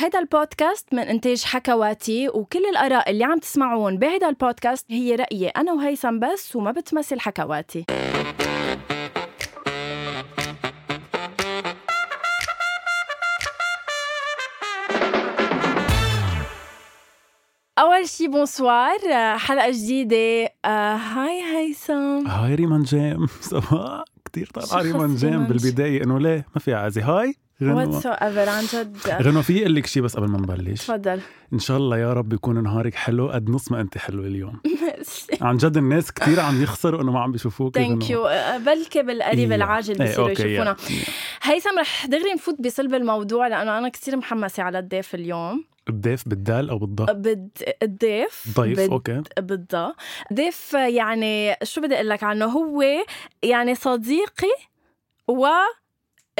هذا البودكاست من إنتاج حكواتي وكل الآراء اللي عم تسمعون بهذا البودكاست هي رأيي أنا وهيثم بس وما بتمثل حكواتي. أول شي بونسوار حلقة جديدة. آه هاي هيثم. هاي ريمان جيم صباح كثير طالعه ريمان جيم بالبداية إنه ليه ما في عازي. هاي what ever عن جد. غنوة في أقول لك شيء بس قبل ما نبلش. تفضل. إن شاء الله يا رب يكون نهارك حلو قد نص ما أنت حلوة اليوم. عن جد الناس كثير عم يخسروا إنه ما عم بيشوفوك thank you بلكي بالقريب العاجل بيصيروا يشوفونا. هيثم رح دغري نفوت بصلب الموضوع لأنه أنا كثير محمسة على الضيف اليوم. الضيف بالدال أو بالضاد؟ بد... الضيف. ضيف بد... okay. بالضاد. ضيف يعني شو بدي أقول لك عنه؟ هو يعني صديقي و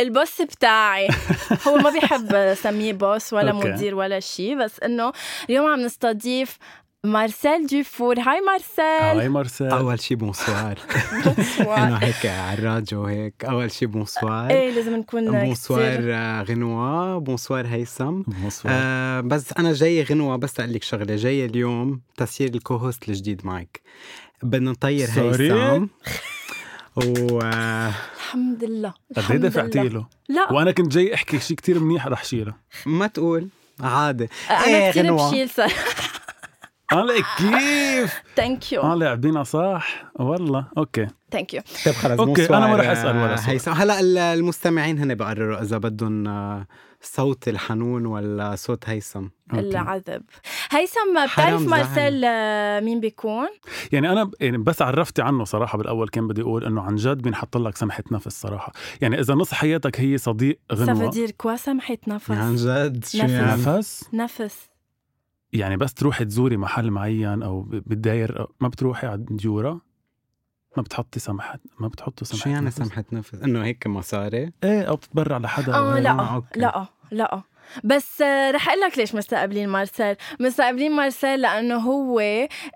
ال boss بتاعي. هو ما بيحب سميه boss ولا okay. مدير ولا شيء بس إنه اليوم عم نستضيف مارسيل ديفور hi مارسيل. hi مارسيل. أول شيء bonsoir. إنه هيك على الراديو هيك. أول شيء bonsoir. إيه لازم نكون bonsoir آه، غنوة. bonsoir هيثم. bonsoir. آه بس أنا جاي غنوة بس أقول لك شغلة. جاي اليوم تسيير ال co-host الجديد معك. بدنا نطير هيثم. و الحمد لله قد إيه دفعتي له؟ لا. وأنا كنت جاي أحكي شيء كتير منيح رح شيله ما تقول عادي. أنا إيه كثير بشيل آه كيف؟ ثانك يو آه لعبينا صح والله أوكي ثانك يو طيب خلص أوكي أنا ما رح أسأل ولا سؤال هلا المستمعين هن بقرروا إذا بدهم آه، صوت الحنون ولا صوت هيثم. العذب هيثم بتعرف مارسيل آه، مين بيكون؟ يعني أنا يعني بس عرفتي عنه صراحة بالأول كان بدي أقول إنه عن جد بينحط لك سمحة نفس صراحة. يعني إذا نص حياتك هي صديق غنوة. سافدير كوا سمحة نفس. عن جد؟ شو يعني؟ نفس؟ نفس. يعني بس تروحي تزوري محل معين أو بالداير ما بتروحي على ديورا ما بتحطي سمحة ما بتحطوا سمحة شو يعني سمحة نفس؟ إنه هيك مصاري؟ إيه أو بتتبرع لحدا؟ آه لا آه لا لا. بس رح أقول لك ليش مستقبلين مارسيل. مستقبلين مارسيل لأنه هو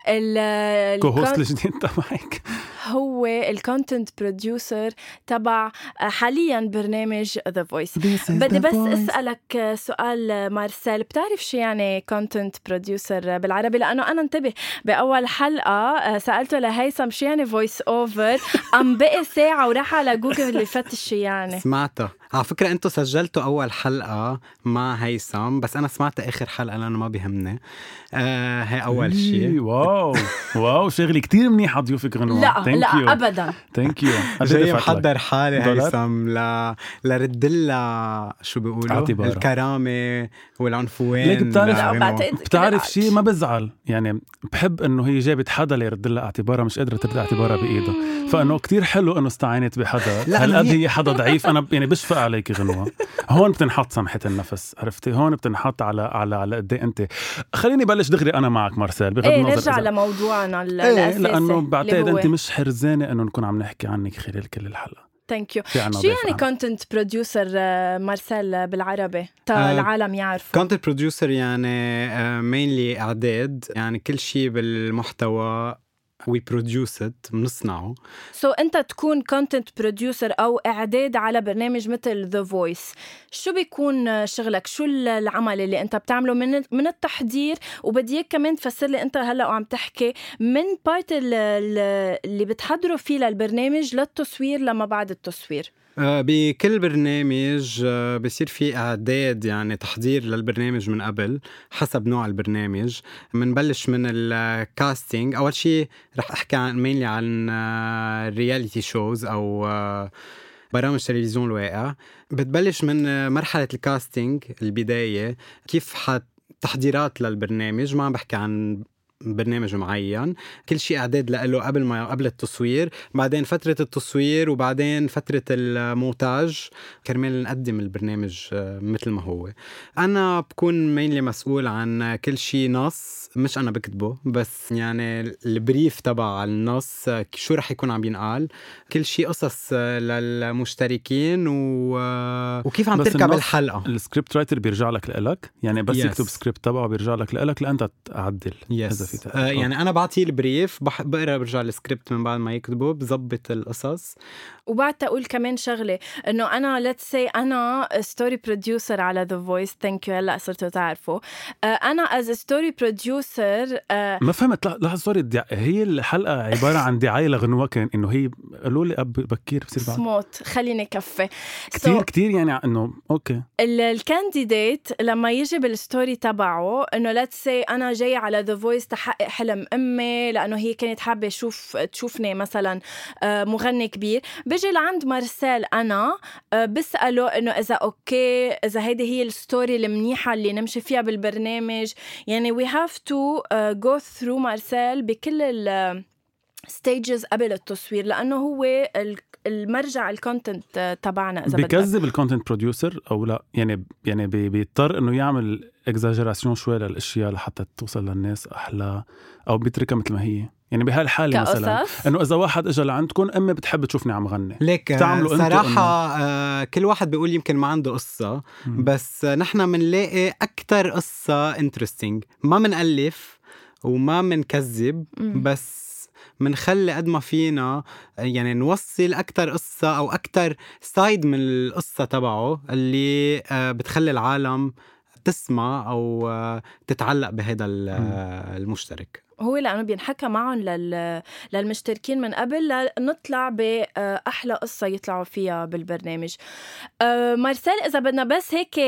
ال co-host الجديد تبعك هو ال content producer تبع حاليا برنامج ذا فويس بدي بس أسألك سؤال مارسيل. بتعرف شو يعني content producer بالعربي؟ لأنه أنا انتبه بأول حلقة سألته لهيثم شو يعني voice over قام بقي ساعة وراح على جوجل يفتش شو يعني. سمعته على فكرة أنتم سجلتوا أول حلقة مع هيثم بس أنا سمعت آخر حلقة لأنه ما بيهمني. آه هي أول شيء wow. wow شغلي كتير منيح على ضيوفك غنوة لا لا you. ابدا. thank you جاي محضر حالي هيثم ل لرد لها شو بيقولوا؟ الكرامة والعنفوان ليك بتعرف بتعرف شيء ما بزعل. يعني بحب إنه هي جابت حدا ليرد لها اعتبارها مش قادرة ترد اعتبارها بايدها فإنه كتير حلو إنه استعانت بحدا هالقد هي حدا ضعيف؟ أنا يعني بشفق عليك غنوة. هون بتنحط سمحة النفس عرفتي؟ هون بتنحط على على على قد إيه أنت. خليني بلش دغري أنا معك مارسيل بغض إيه النظر نرجع لموضوعنا إيه، الأساسي لأنه بعتقد أنت مش حرزانة إنه نكون عم نحكي عنك خلال كل الحلقة. thank you شو يعني content producer مارسيل بالعربي؟ تا uh, العالم يعرفوا content producer يعني mainly uh, إعداد. يعني كل شيء بالمحتوى we produce it بنصنعه so, انت تكون content producer أو إعداد على برنامج مثل ذا فويس شو بيكون شغلك؟ شو العمل اللي انت بتعمله؟ من من التحضير وبدي إياك كمان تفسر لي انت هلأ وعم تحكي من part اللي بتحضروا فيه للبرنامج للتصوير لما بعد التصوير. بكل برنامج آه، بصير في إعداد يعني تحضير للبرنامج من قبل حسب نوع البرنامج. بنبلش من ال casting أول شيء رح أحكي عن mainly عن ال reality shows أو برامج تلفزيون الواقع. بتبلش من مرحلة ال casting البداية. كيف تحت تحضيرات للبرنامج؟ ما عم بحكي عن برنامج معين كل شيء إعداد له قبل ما قبل التصوير بعدين فترة التصوير وبعدين فترة المونتاج. كرمال نقدم البرنامج آه، مثل ما هو. أنا بكون mainly مسؤول عن كل شيء نص مش أنا بكتبه بس يعني ال brief تبع النص آه، شو رح يكون عم ينقال. كل شيء قصص آه، للمشتركين و... وكيف عم تركب الحلقة؟ ال script writer بيرجع لك لإلك؟ يعني بس yes. يكتب سكريبت تبعه بيرجع لك لإلك لأنت تعدل yes. آه يعني أنا بعطيه ال brief بقرأ برجع السكريبت من بعد ما يكتبه بظبط القصص. وبعد تقول كمان شغلة إنه أنا let's say أنا story producer على ذا فويس thank you هلأ صرتوا تعرفوا. آه أنا as story producer ما فهمت لحظه sorry هي الحلقة عبارة عن دعاية لغنوه كان إنه هي قالوا لي اب بكير بصير بعد. سموت خليني كفي كثير so, كثير يعني إنه okay. ال candidate لما يجي بال story تبعه إنه let's say أنا جاي على ذا فويس تحقق حلم أمي لأنه هي كانت حابة شوف تشوفني مثلا آه، مغني كبير. بيجي لعند مارسيل أنا آه، بساله إنه إذا okay إذا هيدي هي ال story المنيحة اللي نمشي فيها بالبرنامج. يعني we have to go through مارسيل بكل ال stages قبل التصوير لأنه هو المرجع ال content تبعنا إذا بكذب ال content producer أو لا يعني يعني بيضطر إنه يعمل exagération شوي للأشياء لحتى توصل للناس أحلى أو بيتركها مثل ما هي. يعني بهالحالة مثلا إنه إذا واحد اجى لعندكم أمي بتحب تشوفني عم غني. ليك تعملوا صراحة آه كل واحد بيقول يمكن ما عنده قصة مم. بس نحن بنلاقي أكثر قصة interesting ما بنألف وما بنكذب بس منخلي قد ما فينا يعني نوصل أكتر قصة أو أكتر side من القصة تبعه اللي آه، بتخلي العالم تسمع أو آه، تتعلق بهذا المشترك. هو لأنه بينحكى معهم لل... للمشتركين من قبل لنطلع باحلى قصة يطلعوا فيها بالبرنامج. آه، مارسيل إذا بدنا بس هيك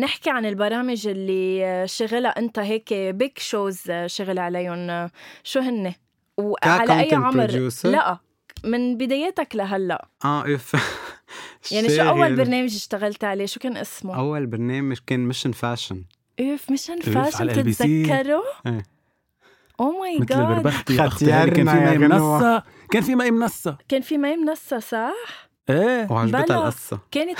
نحكي عن البرامج اللي شغلها أنت هيك بيك شوز شغل عليهم. شو هن؟ وعلى أي عمر؟ لا من بداياتك لهلأ. آه إف يعني شو أول برنامج اشتغلت عليه؟ شو كان اسمه؟ أول برنامج كان ميشن فاشن اف ميشن فاشن تتذكره إيه. أو ماي جاد مثل البربختي أختي كان في مي منصه كان في مي منصه كان في مي منصه صح؟ إيه وعجبتها القصة. كانت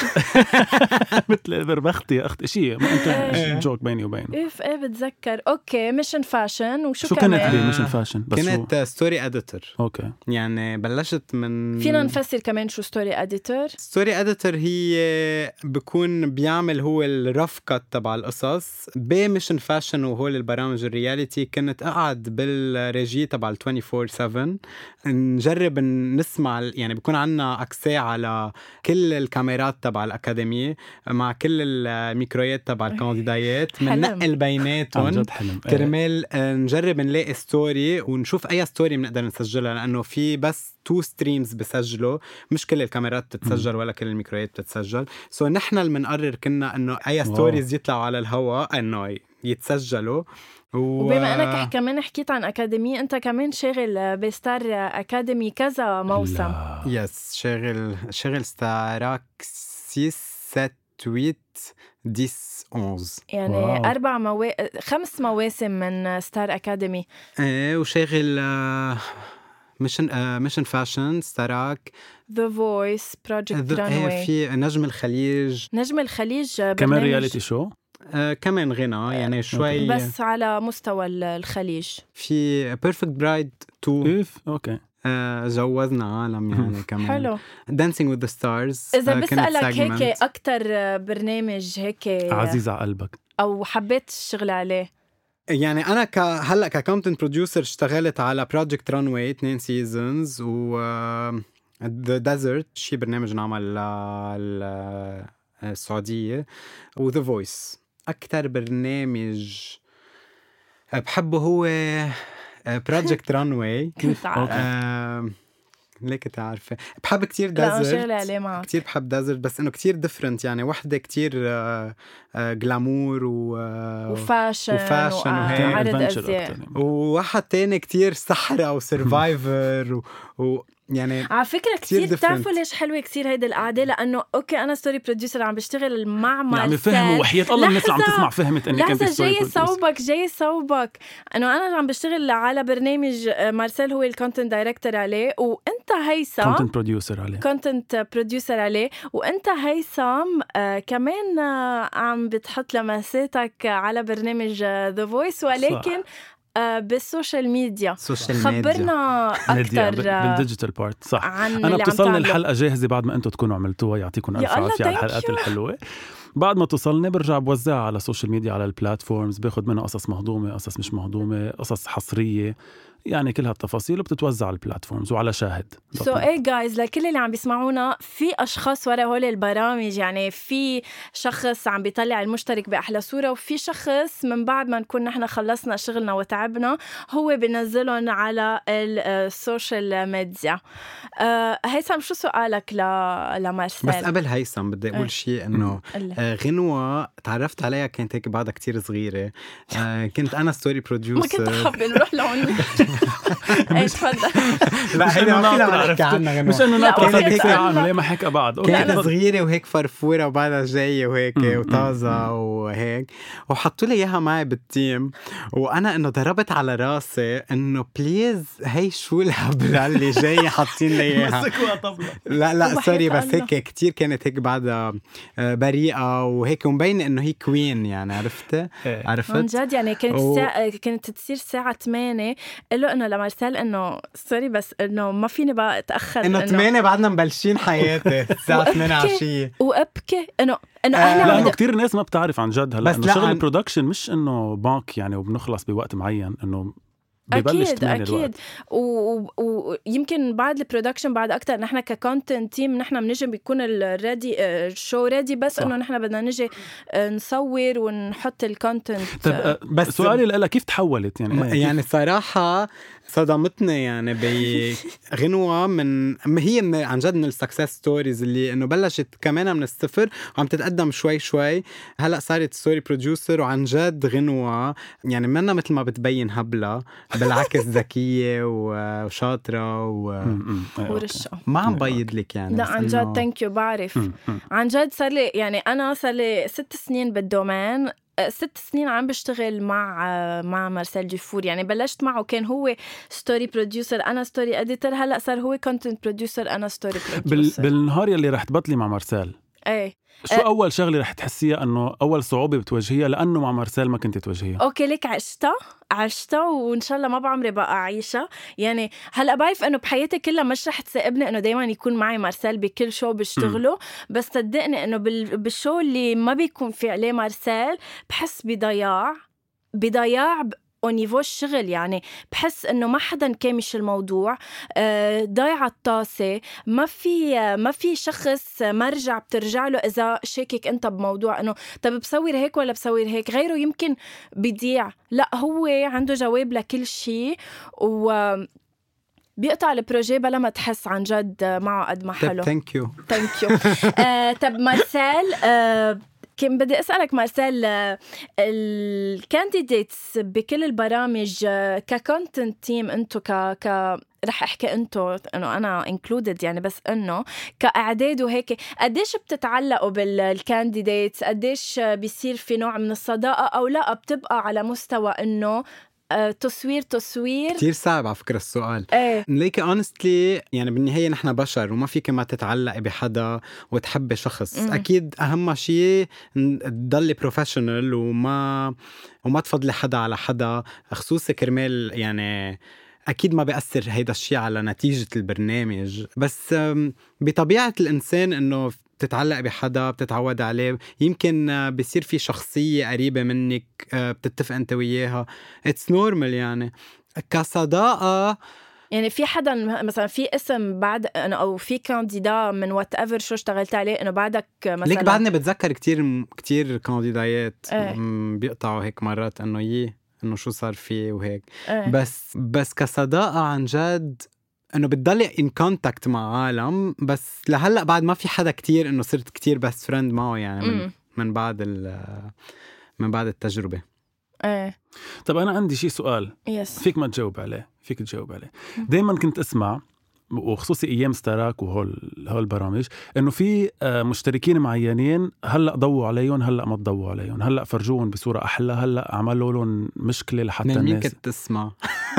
مثل بربختي يا أختي شيء ما أنت إيه. جوك بيني وبينه. إيه إيه بتذكر. أوكي ميشن فاشن وشو شو كانت بميشن فاشن بس كانت ستوري اديتور أوكي. يعني بلشت من فينا نفسر كمان شو ستوري اديتور story editor هي بكون بيعمل هو ال rough cut تبع القصص ب Mission Fashion وهول البرامج ال reality كنت أقعد بال régie تبع ال 24 7 نجرب نسمع يعني بكون عندنا accès على كل الكاميرات تبع الأكاديمية مع كل الميكرويات تبع الكانديدايات بننقل بيناتهم كرمال آه، نجرب نلاقي story ونشوف أي story بنقدر نسجلها لأنه في بس two streams بسجلوا. مش كل الكاميرات بتتسجل ولا كل الميكرويات بتتسجل. so so نحن اللي بنقرر كنا إنه أي stories يطلعوا على الهواء انه يتسجلوا. و... وبما انك كمان حكيت عن أكاديمية انت كمان شاغل ب Star Academy كذا موسم. yes شاغل شاغل Star Ac 6 7 8 10 11 يعني wow. أربع موا... خمس مواسم من Star Academy. إيه وشاغل Mission Mission Fashion Star Ac. The Voice Project Runway في نجم الخليج. نجم الخليج كمان reality شو آه كمان غنى يعني شوي بس على مستوى الخليج. في Perfect Bride 2 okay. آه جوزنا عالم يعني كمان. حلو. Dancing with the Stars إذا آه بسألك هيك أكثر برنامج هيك عزيز على قلبك. أو حبيت الشغل عليه. يعني أنا ك هلأ ك content producer اشتغلت على Project Runway اثنين seasons و The Desert شي برنامج نعمل للسعوديه و The Voice أكثر برنامج بحبه هو Project Runway ليك تعرفي بحب كتير معك كتير بحب Desert بس إنه كتير different يعني. وحدة كتير glamour و و fashion و fashion وهيك. وواحد تاني كتير صحراء و survivor و... يعني على فكرة كثير بتعرفوا ليش حلوة كثير هيدي القعدة؟ لأنه okay أنا story producer عم بشتغل مع مارسيل يعني فهموا وحياة الله الناس اللي عم تسمع فهمت انك انت story جاي صوبك جاي صوبك. أنه أنا عم بشتغل على برنامج آه، مارسيل هو ال content director عليه وأنت هيثم كونتنت بروديوسر عليه. content producer عليه. وأنت هيثم آه كمان آه عم بتحط لمساتك على برنامج The Voice ولكن صح. آه، بال social media. social خبرنا أكثر بالديجيتال بارت صح. عن أنا بتصلني الحلقة جاهزة بعد ما أنتم تكونوا عملتوها يعطيكم ألف عافية على الحلقات الحلوة. بعد ما توصلني برجع بوزعها على ال social media على ال platforms باخذ منها قصص مهضومة قصص مش مهضومة قصص حصرية. يعني كل هالتفاصيل وبتتوزع على ال platforms وعلى شاهد. so إيه جايز لكل اللي عم بيسمعونا في أشخاص ورا هول البرامج يعني في شخص عم بيطلع المشترك بأحلى صورة وفي شخص من بعد ما نكون نحن خلصنا شغلنا وتعبنا هو بينزلهم على ال social media آه هيثم شو سؤالك ل لمارسيل؟ بس قبل هيثم بدي أقول إيه. شيء إنه آه غنوة تعرفت عليها كانت هيك بعدها كتير صغيرة. آه كنت أنا story producer ما كنت حابة نروح لهون. إيه تفضل. لا هي ما عنها مش إنه ناطرة هيك ساعه ليه ما حكى بعد كانت صغيرة وهيك فرفورة وبعدها جاية وهيك وطازة وهيك. وحطوا لي إياها معي بال team وأنا إنه ضربت على راسي إنه please هي شو الهبله اللي جاي حاطين لي إياها. لا لا sorry بس هيك كثير كانت هيك بعدها آه، بريئة وهيك ومبينه إنه هي queen يعني عرفت؟ إيه. عرفت؟ عن جد يعني كانت و... كانت تصير الساعة 8 له إنه لمارسيل إنه sorry بس إنه ما فيني بقى أتأخر إنه 8 بعدنا مبلشين حياتي الساعة 8 عشيه وأبكي إنه إنه آه إحنا لأنه كثير ناس ما بتعرف عن جد هلا بس شغل. ال production مش إنه بانك يعني وبنخلص بوقت معين إنه ببلش أكيد أكيد. ويمكن و... بعد ال production بعد أكثر نحن ك content team نحن بنجي بيكون already ال show ready بس إنه نحن بدنا نجي آه، نصور ونحط ال content طيب آه، بس سؤالي لك كيف تحولت؟ يعني يعني صراحة صدمتني يعني بغنوة من هي من عن جد من ال success stories اللي إنه بلشت كمان من الصفر وعم تتقدم شوي شوي. هلأ صارت story producer وعن جد غنوة. يعني منا مثل ما بتبين هبلة. بالعكس ذكية وشاطرة و... ورشة. ما عم بيض لك يعني لا عن جد thank you بعرف. عن جد صار لي يعني أنا صار لي ست سنين بال domaine. ست سنين عم بشتغل مع مع مارسيل جيفور. يعني بلشت معه كان هو story producer أنا story editor هلأ صار هو content producer أنا ستوري بروديوسر بال... بالنهار يلي رح تبطلي مع مارسيل. إيه. شو أه. أول شغلة رح تحسيها إنه أول صعوبة بتواجهيها؟ لأنه مع مارسيل ما كنت تواجهيها. okay ليك عشتها عشتها وإن شاء الله ما بعمري بقى أعيشها. يعني هلأ بعرف إنه بحياتي كلها مش رح تسائبني إنه دائما يكون معي مارسيل بكل شو بشتغله. بس صدقني إنه بالشو اللي ما بيكون في عليه مارسيل بحس بضياع بضياع أو نيفو الشغل يعني بحس إنه ما حدا كامش الموضوع. آه، ضايعه الطاسة ما في ما في شخص مرجع بترجع له إذا شاكك أنت بموضوع إنه طب بصور هيك ولا بصور هيك؟ غيره يمكن بيضيع. لا هو عنده جواب لكل شيء و بيقطع البروجيه بلا ما تحس عن جد معه قد ما حلو. thank you thank you طب مارسيل آه كان بدي أسألك مارسيل ال candidates بكل البرامج ك content team أنتم ك ك رح أحكي أنتو إنه أنا included يعني بس إنه كأعداد وهيك. قديش بتتعلقوا بال candidates قديش بيصير في نوع من الصداقة أو لا؟ بتبقى على مستوى إنه تصوير تصوير. كثير صعب على فكرة السؤال. إيه. ليكي honestly يعني بالنهاية نحن بشر وما فيك ما تتعلقي بحدا وتحبي شخص. م. أكيد أهم شيء تضلي professional وما وما تفضلي حدا على حدا خصوصي كرمال يعني أكيد ما بيأثر هيدا الشيء على نتيجة البرنامج. بس بطبيعة الإنسان إنه بتتعلق بحدا بتتعود عليه يمكن بصير في شخصية قريبة منك آه، بتتفق انت وياها it's normal يعني كصداقة يعني في حدا مثلا في اسم بعد أو في candidate من whatever شو اشتغلت عليه إنه بعدك مثلا ليك بعدني بتذكر كتير كتير candidates إيه. بيقطعوا هيك مرات إنه يي إنه شو صار فيه وهيك إيه. بس بس كصداقة عن جد إنه بتضلي in contact مع عالم بس لهلأ بعد ما في حدا كتير إنه صرت كتير best friend معه يعني من, من بعد من بعد التجربة. إيه. طب أنا عندي شيء سؤال. yes فيك ما تجاوب عليه فيك تجاوب عليه. دائما كنت أسمع وخصوصي أيام Star Ac وهول هول البرامج إنه في آه، مشتركين معينين هلأ ضووا عليهم هلأ ما تضووا عليهم. هلأ فرجوهم بصورة أحلى هلأ عملوا لهم مشكلة لحتى من مين كنت تسمع؟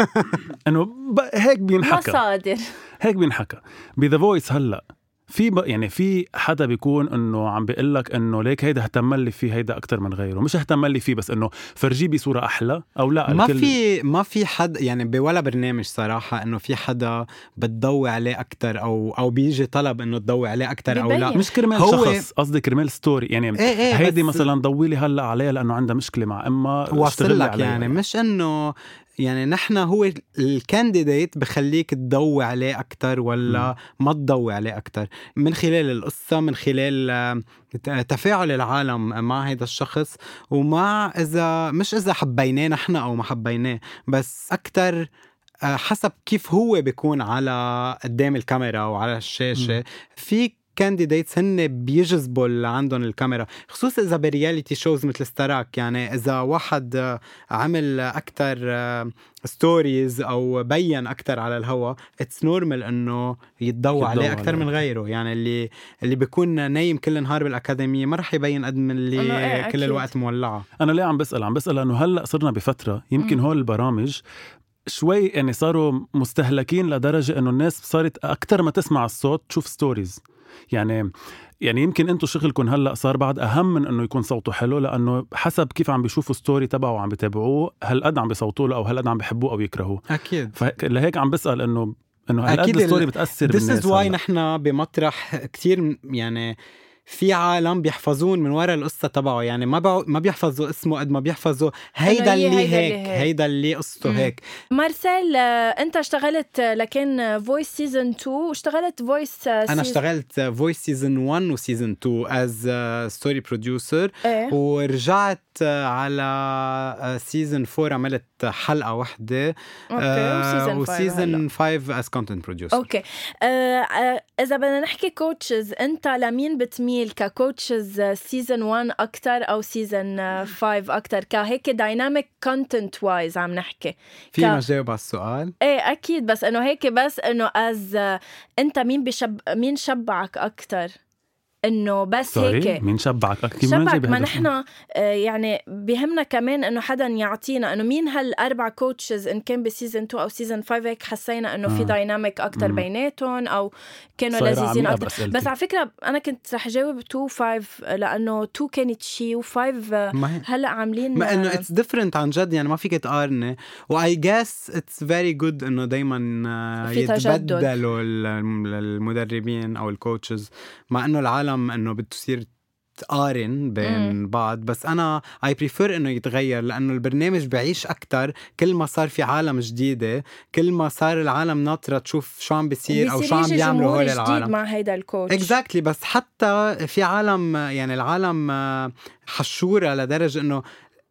انه هيك بينحكى. مصادر هيك بينحكى. ب The Voice هلأ. في ب... يعني في حدا بيكون إنه عم بيقول لك إنه ليك هيدا اهتم لي فيه هيدا أكثر من غيره. مش اهتم لي فيه بس إنه فرجيه بصورة أحلى أو لا ما الكل... في ما في حد يعني بولا برنامج صراحة إنه في حدا بتضوي عليه أكثر أو أو بيجي طلب إنه تضوي عليه أكثر أو لا. مش كرمال هو... شخص قصدي كرمال story يعني إيه إيه هيدي بس... مثلا ضوي لي هلأ عليها لأنه عندها مشكلة مع امها واصل لك يعني. مش إنه يعني نحن هو ال candidate بخليك تضوي عليه أكتر ولا م. ما تضوي عليه أكتر؟ من خلال القصة من خلال آه، تفاعل العالم مع هذا الشخص ومع إذا مش إذا حبيناه نحن أو ما حبيناه بس أكتر آه، حسب كيف هو بيكون على قدام الكاميرا وعلى الشاشة. فيك candidates هن بيجذبوا اللي عندهم الكاميرا. خصوصا إذا ب reality shows مثل Star Ac يعني إذا واحد عمل أكثر stories أو بين أكثر على الهوا it's normal إنه يتضوى عليه أكثر من غيره. يعني اللي اللي بيكون نايم كل النهار بالأكاديمية ما رح يبين قد من اللي إيه كل الوقت مولعة. أنا ليه عم بسأل؟ عم بسأل لأنه هلأ صرنا بفترة يمكن هول البرامج شوي يعني صاروا مستهلكين لدرجة إنه الناس صارت أكثر ما تسمع الصوت تشوف stories يعني يعني يمكن أنتم شغلكم هلأ صار بعد أهم من إنه يكون صوته حلو لأنه حسب كيف عم بيشوفوا story تبعه وعم بيتابعوه هالقد عم بيصوتوا له أو هالقد عم بيحبوه أو يكرهوه. أكيد. فلهيك عم بسأل إنه إنه هالقد ال story بتأثر بالناس This is why نحن بمطرح كتير يعني في عالم بيحفظون من وراء القصة تبعه. يعني ما بع... ما بيحفظوا اسمه قد ما بيحفظوا. هيدا اللي هيدا هيك اللي هيدا اللي قصته هيك. مارسيل آه، انت اشتغلت ل The Voice season 2 واشتغلت Voice أنا اشتغلت Voice season 1 و season 2 as story producer ورجعت على season 4 عملت حلقة واحدة. okay و season 5 as content producer okay. إذا بدنا نحكي coaches أنت لمين بتميل ك coaches season 1 أكثر أو season 5 أكثر كهيك dynamic content wise عم نحكي. في ما جاوب على السؤال؟ إيه أكيد بس إنه هيك بس إنه از أنت مين بشب مين شبعك أكثر إنه بس هيك. مين شبعك؟ أكيد شبعك. ما نحن آه، يعني بهمنا كمان إنه حدا يعطينا إنه مين هالأربع coaches إن كان ب season 2 أو season 5 هيك حسينا إنه آه. في dynamic أكثر بيناتهم أو كانوا لذيذين أكثر بس على فكرة أنا كنت رح جاوب 2 5 لأنه 2 كانت شيء و5 هلأ عاملين ما إنه اتس different عن جد يعني ما فيك تقارني. I guess it's very good إنه دائما يتبدلوا المدربين أو ال coaches مع إنه العالم العالم إنه بده يصير تقارن بين مم. بعض بس أنا I prefer إنه يتغير لأنه البرنامج بعيش أكثر كل ما صار في عالم جديدة كل ما صار العالم ناطرة تشوف شو عم بيصير أو شو عم بيعملوا هول العالم. مع هيدا ال coach exactly exactly بس حتى في عالم يعني العالم حشورة لدرجة إنه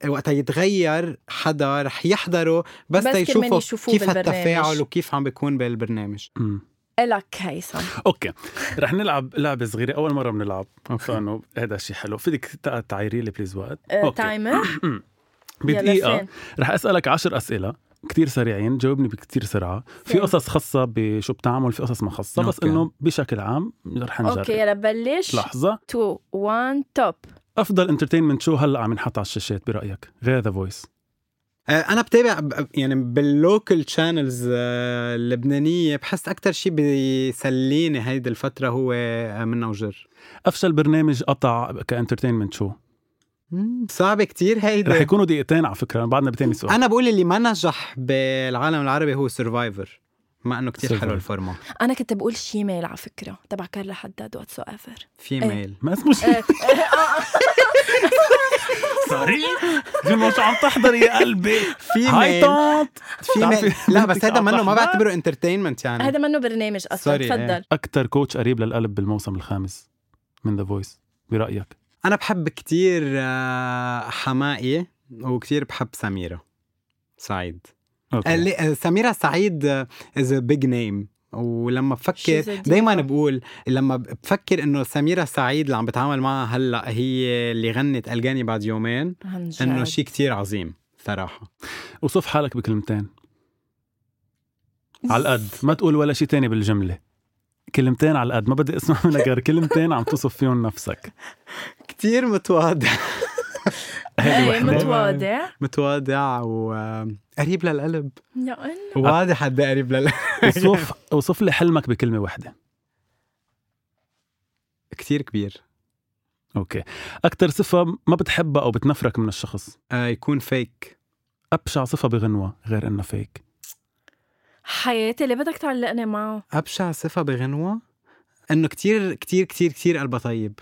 وقتها يتغير حدا رح يحضره بس, بس تيشوفوا كيف التفاعل وكيف عم بيكون بالبرنامج. م. إلك هيثم okay. رح نلعب لعبة صغيرة. أول مرة بنلعب. فإنه هذا شيء حلو. فيك تعيري لي please وقت. timer بدقيقة. رح أسألك عشر أسئلة. كتير سريعين. جاوبني بكتير سرعة. في قصص خاصة بشو بتعمل في قصص ما خاصة. بس إنه بشكل عام رح نجرب. أوكي يلا بلش. لحظة. 2 1 top أفضل entertainment show هلأ عم ينحط على الشاشات برأيك؟ غير The Voice آه، أنا بتابع يعني بال local channels آه، اللبنانية. بحس أكثر شيء بيسليني هيدي الفترة هو آه، منا وجر. أفشل برنامج قطع ك entertainment show؟ صعب كتير هيدا. رح يكونوا دقيقتين على فكرة بعدنا بتاني سؤال. أنا بقول اللي ما نجح بالعالم العربي هو Survivor مع إنه كتير حلو ال format أنا كنت بقول شيميل على فكرة تبع كارلا حداد whatsoever فيميل ما اسمه شي. sorry مش عم تحضر يا قلبي. في هاي طنط في لا بس هذا منه ما بعتبره entertainment يعني. هذا منه برنامج أصلا إيه. تفضل. أكثر coach قريب للقلب بالموسم الخامس من The Voice برأيك؟ أنا بحب كتير آه، حماقي وكتير بحب سميرة. سعيد. okay. آه، سميرة سعيد is big name ولما بفكر دايما بقول لما بفكر إنه سميرة سعيد اللي عم بتعامل معها هلأ هي اللي غنت الجاني بعد يومين إنه شيء كتير عظيم صراحة. وصف حالك بكلمتين. على القد. ما تقول ولا شيء تاني بالجملة. كلمتين على القد. ما بدي أسمع منك غير كلمتين عم توصف فيهم نفسك. كتير متواضع. إيه متواضع. متواضع وقريب للقلب. يا واضح قد قريب للقلب وصف وصف لي حلمك بكلمة واحدة. كتير كبير. okay. أكثر صفة ما بتحبها أو بتنفرك من الشخص؟ آه يكون فيك أبشع صفة بغنوة غير إنه فيك حياتي ليه بدك تعلقني معه. أبشع صفة بغنوة؟ إنه كتير كتير كتير كتير قلبه طيب.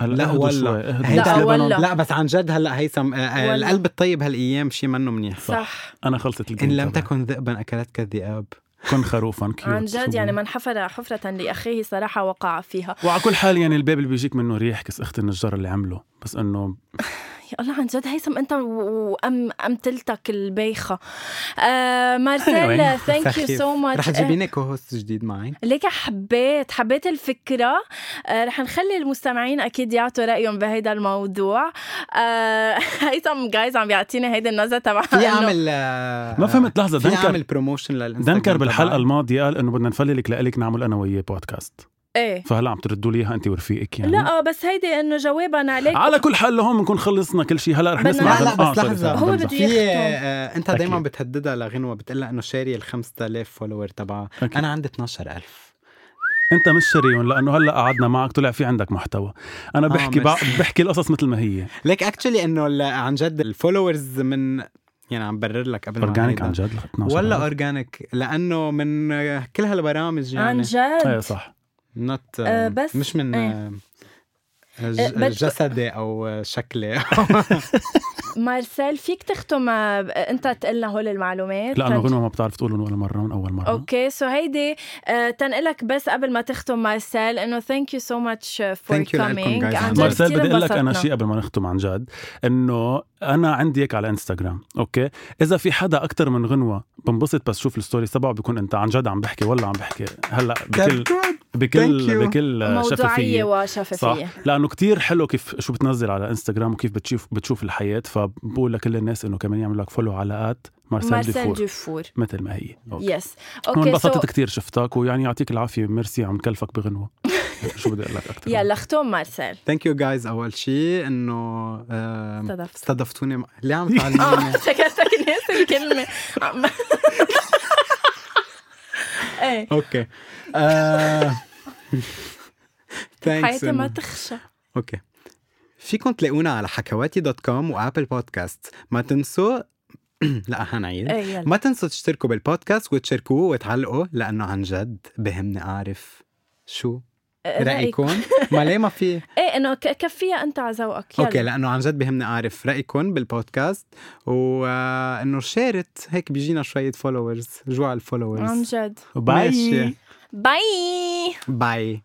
لا والله لا والله لا بس عن جد هلا هيثم آه، آه، القلب الطيب هالايام شيء منه منيح. صح, صح. أنا خلصت ال game إن لم تكن ذئبا أكلتك الذئاب كن خروفا cute عن جد يعني من حفر حفرة لأخيه صراحة وقع فيها. وعلى كل حال يعني الباب اللي بيجيك منه ريح كس أخت النجار اللي عمله. بس إنه يا الله عن جد هيثم أنت وأم امثلتك البايخه آه مارسيل thank you so much رح تجيبيني co-host جديد معي. ليك حبيت حبيت الفكرة. آه رح نخلي المستمعين أكيد يعطوا رأيهم بهيدا الموضوع. آه هيثم جايز عم بيعطيني هيدي النظرة تبع في اعمل آه ما فهمت لحظة دنكر. اعمل بروموشن للإنستغرام دنكر بالحلقة الماضية قال انه بدنا نفللك لك نعمل أنا وياه بودكاست إيه. فهلا عم تردوا لي إياها انت ورفيقك يعني؟ لا بس هيدي إنه جوابا عليك. على كل حال لهون بنكون خلصنا كل شيء هلا رح نسمع لا لا بس آه لحظة. هو بده في آه أنت دائما بتهددها لغنوة بتقول لها إنه شاري ال 5000 فولور تبعها. أنا عندي 12000 أنت مش شاريهم لأنه هلا قعدنا معك طلع في عندك محتوى. أنا بحكي آه بحكي القصص مثل ما هي. ليك اكشلي إنه عن جد الفولورز من يعني عم برر لك قبل اورجانيك عن جد ولا اورجانيك لأنه من كل هالبرامج يعني. عن جد؟ إيه صح. نوت آه بس مش من إيه. جسدي أو شكلي. مارسيل فيك تختم أنت تقول لنا هول المعلومات. لأنه غنوة ما بتعرف تقولهم ولا مرة من أول مرة. أوكي سو هيدي تنقلك بس قبل ما تختم مارسيل إنه ثانك يو سو ماتش فور كومينج مارسيل بدي أقول لك أنا شيء قبل ما نختم عن جد إنه أنا عندي هيك على انستغرام okay؟ إذا في حدا أكثر من غنوة بنبسط بس شوف ال story تبعه بيكون أنت عن جد عم بحكي ولا عم بحكي. هلأ بكل بكل بكل موضوعية وشفافية. صح. لأنه كتير حلو كيف شو بتنزل على انستغرام وكيف بتشوف بتشوف الحياة. فبقول لكل الناس إنه كمان يعملوا لك follow على at مارسيل, مارسيل ديفور مثل ما هي. yes okay انبسطت so... كثير شفتك ويعني يعطيك العافية. ميرسي عم كلفك بغنوة. شو بدي أقول لك أكثر يلا ختم مارسيل. thank you جايز أول شيء إنه استضفت. استضفتوني. ليه عم تعلموني؟ فكرتك ناسي الكلمة. إيه. أوكي. حياتي ما تخشى. okay. فيكم تلاقونا على حكواتي dot com و Apple Podcast. ما تنسوا لا حنعيد إيه ما تنسوا تشتركوا بالبودكاست وتشاركوه وتعلقوا لأنه عن جد بهمني أعرف شو رايكم ما ليه ما في؟ إيه إنه كفيها أنت على ذوقك. أوكي لأنه عن جد بهمني أعرف رايكم بالبودكاست وإنه شيرت هيك بيجينا شوية فولورز رجوع الفولورز عن جد. باي. باي. باي.